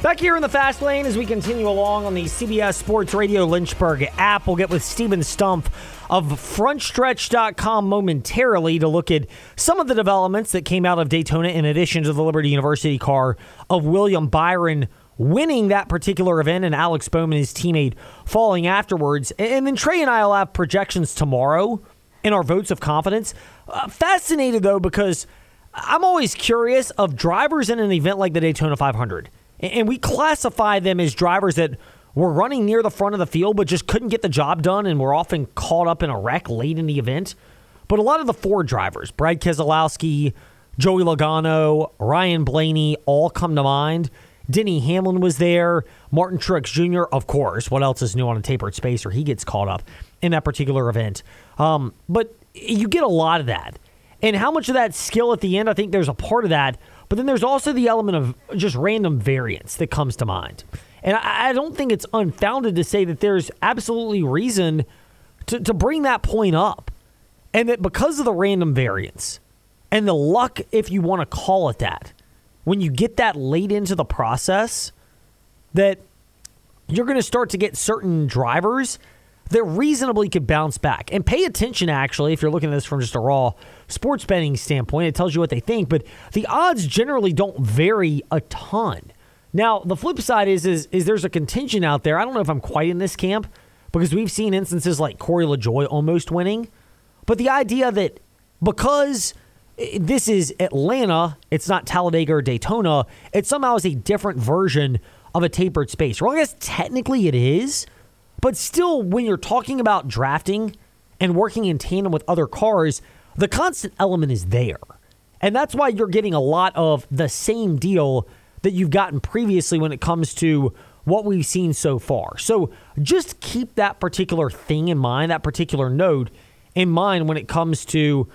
Back here in the fast lane as we continue along on the CBS Sports Radio Lynchburg app, we'll get with Steven Stumpf of frontstretch.com momentarily to look at some of the developments that came out of Daytona in addition to the Liberty University car of William Byron winning that particular event and Alex Bowman, his teammate, falling afterwards. And then Trey and I will have projections tomorrow in our votes of confidence. Uh, fascinated though because I'm always curious of drivers in an event like the Daytona 500 and we classify them as drivers that were running near the front of the field but just couldn't get the job done and were often caught up in a wreck late in the event. But a lot of the Ford drivers, Brad Keselowski, Joey Logano, Ryan Blaney, all come to mind. Denny Hamlin was there. Martin Truex Jr., of course. What else is new on a tapered spacer? He gets caught up in that particular event. Um, but you get a lot of that. And how much of that skill at the end, I think there's a part of that but then there's also the element of just random variance that comes to mind. And I, don't think it's unfounded to say that there's absolutely reason to, to bring that point up. And that because of the random variance and the luck, if you want to call it that, when you get that late into the process, that you're going to start to get certain drivers that reasonably could bounce back. And pay attention, actually, if you're looking at this from just a raw sports betting standpoint. It tells you what they think, but the odds generally don't vary a ton. Now, the flip side is, is, is there's a contingent out there. I don't know if I'm quite in this camp because we've seen instances like Corey LaJoie almost winning. But the idea that because this is Atlanta, it's not Talladega or Daytona, it somehow is a different version of a tapered spacer. Well, I guess technically it is, but still, when you're talking about drafting and working in tandem with other cars, the constant element is there. And that's why you're getting a lot of the same deal that you've gotten previously when it comes to what we've seen so far. So just keep that particular thing in mind, that particular note in mind when it comes to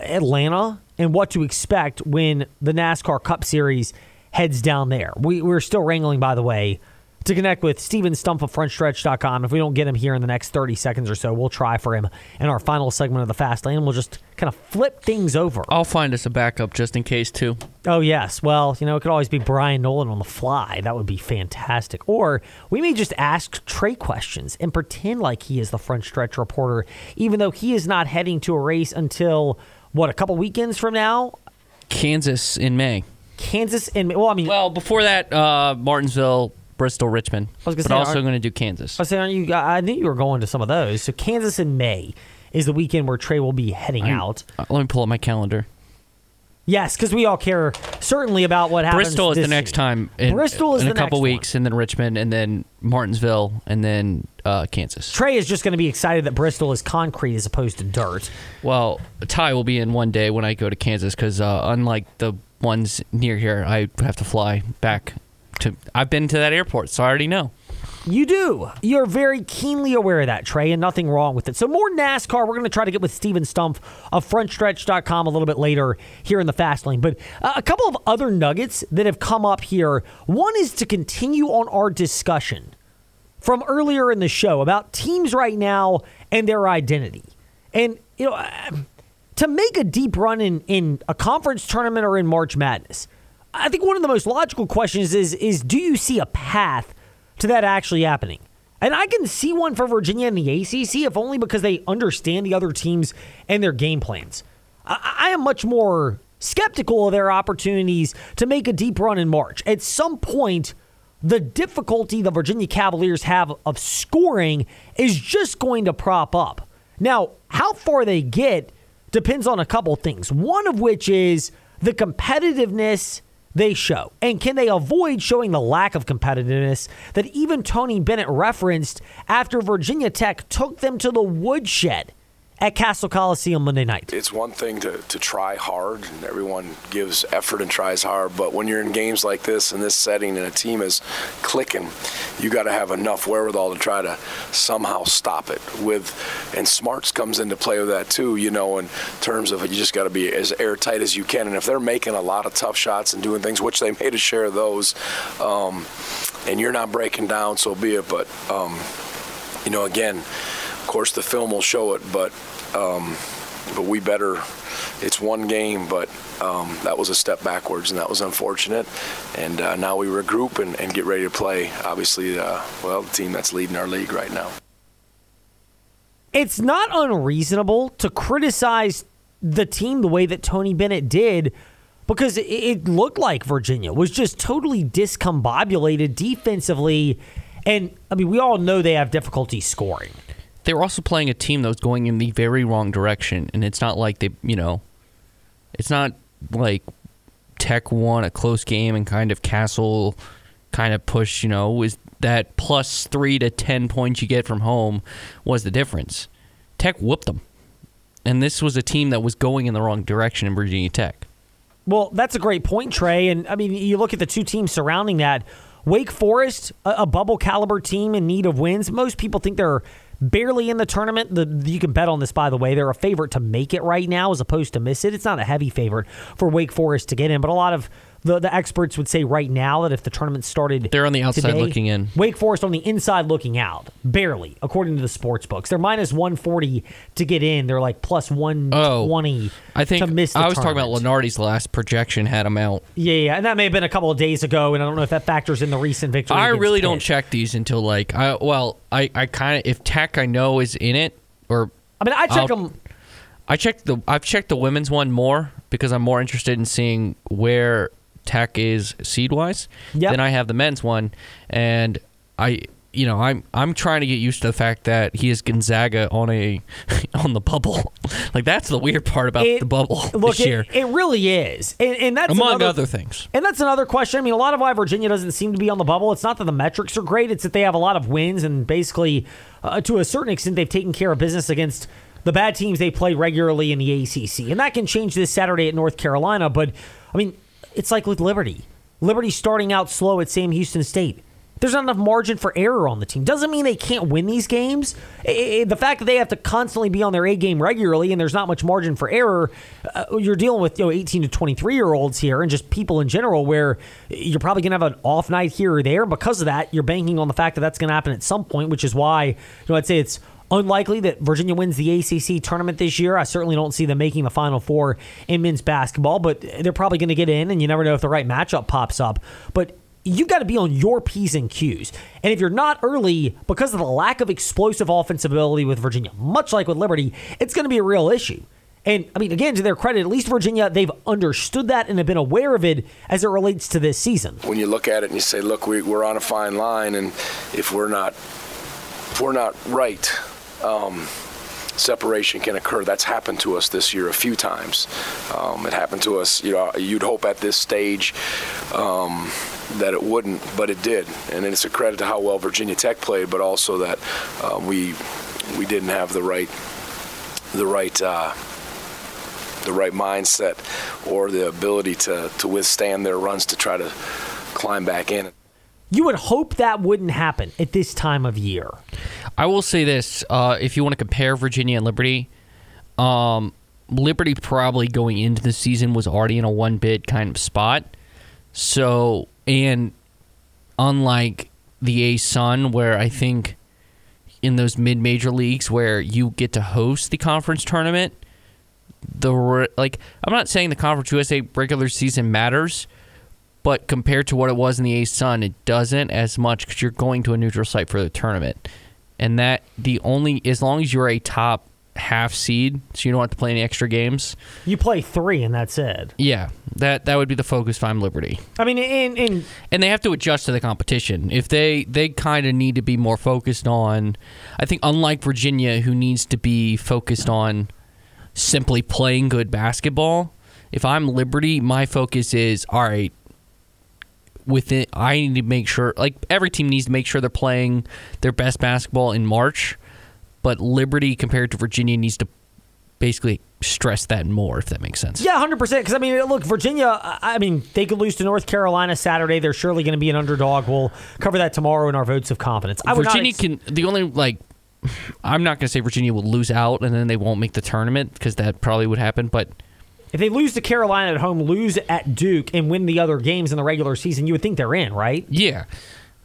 Atlanta and what to expect when the NASCAR Cup Series heads down there. We, we're still wrangling, by the way, to connect with Steven Stumpf of FrontStretch.com. If we don't get him here in the next 30 seconds or so, we'll try for him in our final segment of the Fast Lane. We'll just kind of flip things over. I'll find us a backup just in case, too. Oh, yes. Well, you know, it could always be Brian Nolan on the fly. That would be fantastic. Or we may just ask Trey questions and pretend like he is the Front Stretch reporter, even though he is not heading to a race until, what, a couple weekends from now? Kansas in May. Kansas in May. Well, I mean, well, before that, uh, Martinsville, Bristol, Richmond. I was going but say, also going to do Kansas. I was saying, you? I knew you were going to some of those. So Kansas in May is the weekend where Trey will be heading I'm, out. Uh, let me pull up my calendar. Yes, because we all care certainly about what happens. Bristol is the next year. time. In, Bristol is in a couple weeks, one. and then Richmond, and then Martinsville, and then uh, Kansas. Trey is just going to be excited that Bristol is concrete as opposed to dirt. Well, Ty will be in one day when I go to Kansas because uh, unlike the ones near here, I have to fly back to I've been to that airport, so I already know. You do. You're very keenly aware of that, Trey, and nothing wrong with it. So, more NASCAR. We're going to try to get with Steven Stumpf of FrontStretch.com a little bit later here in the fast lane. But uh, a couple of other nuggets that have come up here. One is to continue on our discussion from earlier in the show about teams right now and their identity. And, you know, uh, to make a deep run in, in a conference tournament or in March Madness, I think one of the most logical questions is is do you see a path to that actually happening? And I can see one for Virginia in the ACC, if only because they understand the other teams and their game plans. I, I am much more skeptical of their opportunities to make a deep run in March. At some point, the difficulty the Virginia Cavaliers have of scoring is just going to prop up. Now, how far they get depends on a couple things. One of which is the competitiveness they show? And can they avoid showing the lack of competitiveness that even Tony Bennett referenced after Virginia Tech took them to the woodshed at Cassell Coliseum Monday night. It's one thing to, to try hard, and everyone gives effort and tries hard, but when you're in games like this, in this setting, and a team is clicking, you got to have enough wherewithal to try to somehow stop it. With And smarts comes into play with that too, you know, in terms of you just got to be as airtight as you can. And if they're making a lot of tough shots and doing things, which they made a share of those, um, and you're not breaking down, so be it. But, um, you know, again, course, the film will show it, but um, but we better. It's one game, but um, that was a step backwards, and that was unfortunate. And uh, now we regroup and, and, get ready to play. Obviously, uh, well, the team that's leading our league right now. It's not unreasonable to criticize the team the way that Tony Bennett did because it looked like Virginia was just totally discombobulated defensively. And I mean, we all know they have difficulty scoring. They were also playing a team that was going in the very wrong direction. And it's not like they, you know, it's not like Tech won a close game and kind of Cassell kind of push, you know, was that plus three to 10 points you get from home was the difference. Tech whooped them. And this was a team that was going in the wrong direction in Virginia Tech. Well, that's a great point, Trey. And I mean, you look at the two teams surrounding that. Wake Forest, a, a bubble caliber team in need of wins. Most people think they're barely in the tournament. The, you can bet on this, by the way. They're a favorite to make it right now as opposed to miss it. It's not a heavy favorite for Wake Forest to get in, but a lot of the, the experts would say right now that if the tournament started, they're on the outside today, looking in. Wake Forest on the inside looking out, barely, according to the sports books. They're minus one forty to get in. They're like plus one twenty. Oh, I think to miss I was tournament. talking about Lunardi's last projection had them out. Yeah, yeah, and that may have been a couple of days ago, and I don't know if that factors in the recent victory. I really Pitt. don't check these until like I well I I kind of if Tech I know is in it or I mean I check I'll, them. I checked the I've checked the women's one more because I'm more interested in seeing where Tech is seed wise. Yep. Then I have the men's one, and I you know I'm I'm trying to get used to the fact that he is Gonzaga on a on the bubble. like that's the weird part about it, the bubble look, this year. It, it really is, and, and that's among another, other things. And that's another question. I mean, a lot of why Virginia doesn't seem to be on the bubble. It's not that the metrics are great; it's that they have a lot of wins, and basically, uh, to a certain extent, they've taken care of business against the bad teams they play regularly in the ACC, and that can change this Saturday at North Carolina. But I mean it's like with Liberty. Liberty starting out slow at Sam Houston State. There's not enough margin for error on the team. Doesn't mean they can't win these games. the fact that they have to constantly be on their A game regularly and there's not much margin for error, uh, you're dealing with you know 18 to 23 year olds here and just people in general where you're probably going to have an off night here or there. Because of that, you're banking on the fact that that's going to happen at some point, which is why you know I'd say it's Unlikely that Virginia wins the ACC tournament this year. I certainly don't see them making the Final Four in men's basketball, but they're probably going to get in, and you never know if the right matchup pops up. But you've got to be on your P's and Q's. And if you're not early because of the lack of explosive offensive ability with Virginia, much like with Liberty, it's going to be a real issue. And I mean, again, to their credit, at least Virginia, they've understood that and have been aware of it as it relates to this season. When you look at it and you say, look, we, are on a fine line, and if we're not if we're not right, um, separation can occur. That's happened to us this year a few times. Um, it happened to us, you know, you'd hope at this stage um, that it wouldn't, but it did. And it's a credit to how well Virginia Tech played, but also that uh, we we didn't have the right the right uh, the right mindset or the ability to, to withstand their runs to try to climb back in. You would hope that wouldn't happen at this time of year. I will say this: uh, if you want to compare Virginia and Liberty, um, Liberty probably going into the season was already in a one bid kind of spot. So, and unlike the ASUN, where I think in those mid major leagues where you get to host the conference tournament, the like I'm not saying the Conference USA regular season matters, but compared to what it was in the ASUN, it doesn't as much because you're going to a neutral site for the tournament and that the only as long as you're a top half seed, so you don't have to play any extra games. You play three, and that's it. Yeah, that that would be the focus time Liberty. I mean, in, in and they have to adjust to the competition. If they they kind of need to be more focused on, I think unlike Virginia, who needs to be focused on simply playing good basketball. If I'm Liberty, my focus is all right within I need to make sure like every team needs to make sure they're playing their best basketball in March, but Liberty compared to Virginia needs to basically stress that more if that makes sense. Yeah, 100% because I mean look, Virginia I mean they could lose to North Carolina Saturday. They're surely going to be an underdog. We'll cover that tomorrow in our votes of confidence. I Virginia ex- can the only like I'm not going to say Virginia will lose out and then they won't make the tournament because that probably would happen, but if they lose to Carolina at home, lose at Duke, and win the other games in the regular season, you would think they're in, right? Yeah.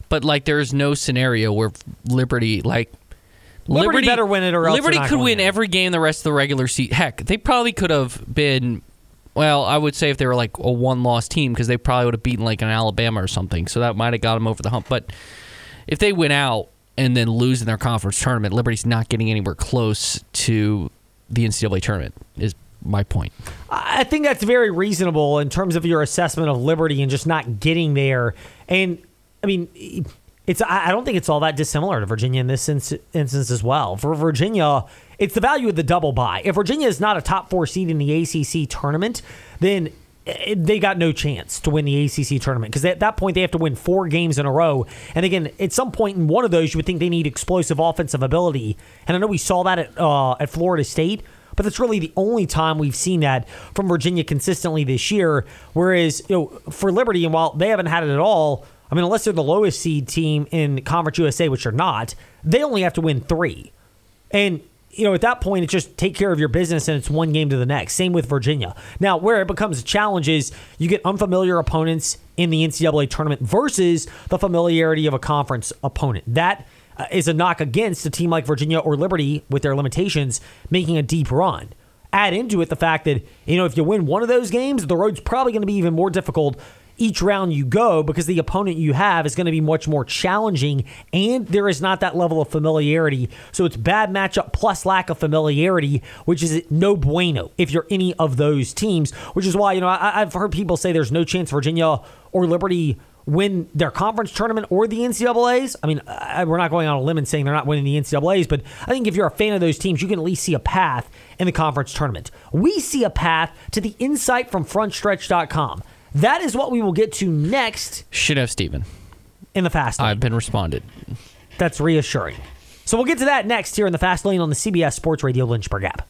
But like there's no scenario where Liberty like Liberty better win it or else Liberty not could win every game the rest of the regular season. Heck, they probably could have been. Well, I would say if they were like a one-loss team, because they probably would have beaten like an Alabama or something, so that might have got them over the hump. But if they win out and then lose in their conference tournament, Liberty's not getting anywhere close to the NCAA tournament. Is my point. I think that's very reasonable in terms of your assessment of Liberty and just not getting there. And I mean, it's I don't think it's all that dissimilar to Virginia in this instance as well. For Virginia, it's the value of the double bye. If Virginia is not a top four seed in the ACC tournament, then they got no chance to win the ACC tournament because at that point they have to win four games in a row. And again, at some point in one of those, you would think they need explosive offensive ability. And I know we saw that at uh, at Florida State, but that's really the only time we've seen that from Virginia consistently this year. Whereas you know for Liberty, and while they haven't had it at all, I mean, unless they're the lowest seed team in Conference USA, which they're not, they only have to win three. And you know, at that point, it's just take care of your business and it's one game to the next. Same with Virginia. Now, where it becomes a challenge is you get unfamiliar opponents in the NCAA tournament versus the familiarity of a conference opponent. That uh, is a knock against a team like Virginia or Liberty with their limitations making a deep run. Add into it the fact that, you know, if you win one of those games, the road's probably going to be even more difficult each round you go because the opponent you have is going to be much more challenging and there is not that level of familiarity. So it's bad matchup plus lack of familiarity, which is no bueno if you're any of those teams, which is why, you know, I, I've heard people say there's no chance Virginia or Liberty win their conference tournament or the NCAAs. I mean, I, we're not going on a limb and saying they're not winning the NCAAs, but I think if you're a fan of those teams, you can at least see a path in the conference tournament. We see a path to the insight from frontstretch.com. That is what we will get to next Should have Steven. in the fast lane. I've been responded. That's reassuring. So we'll get to that next here in the fast lane on the CBS Sports Radio Lynchburg app.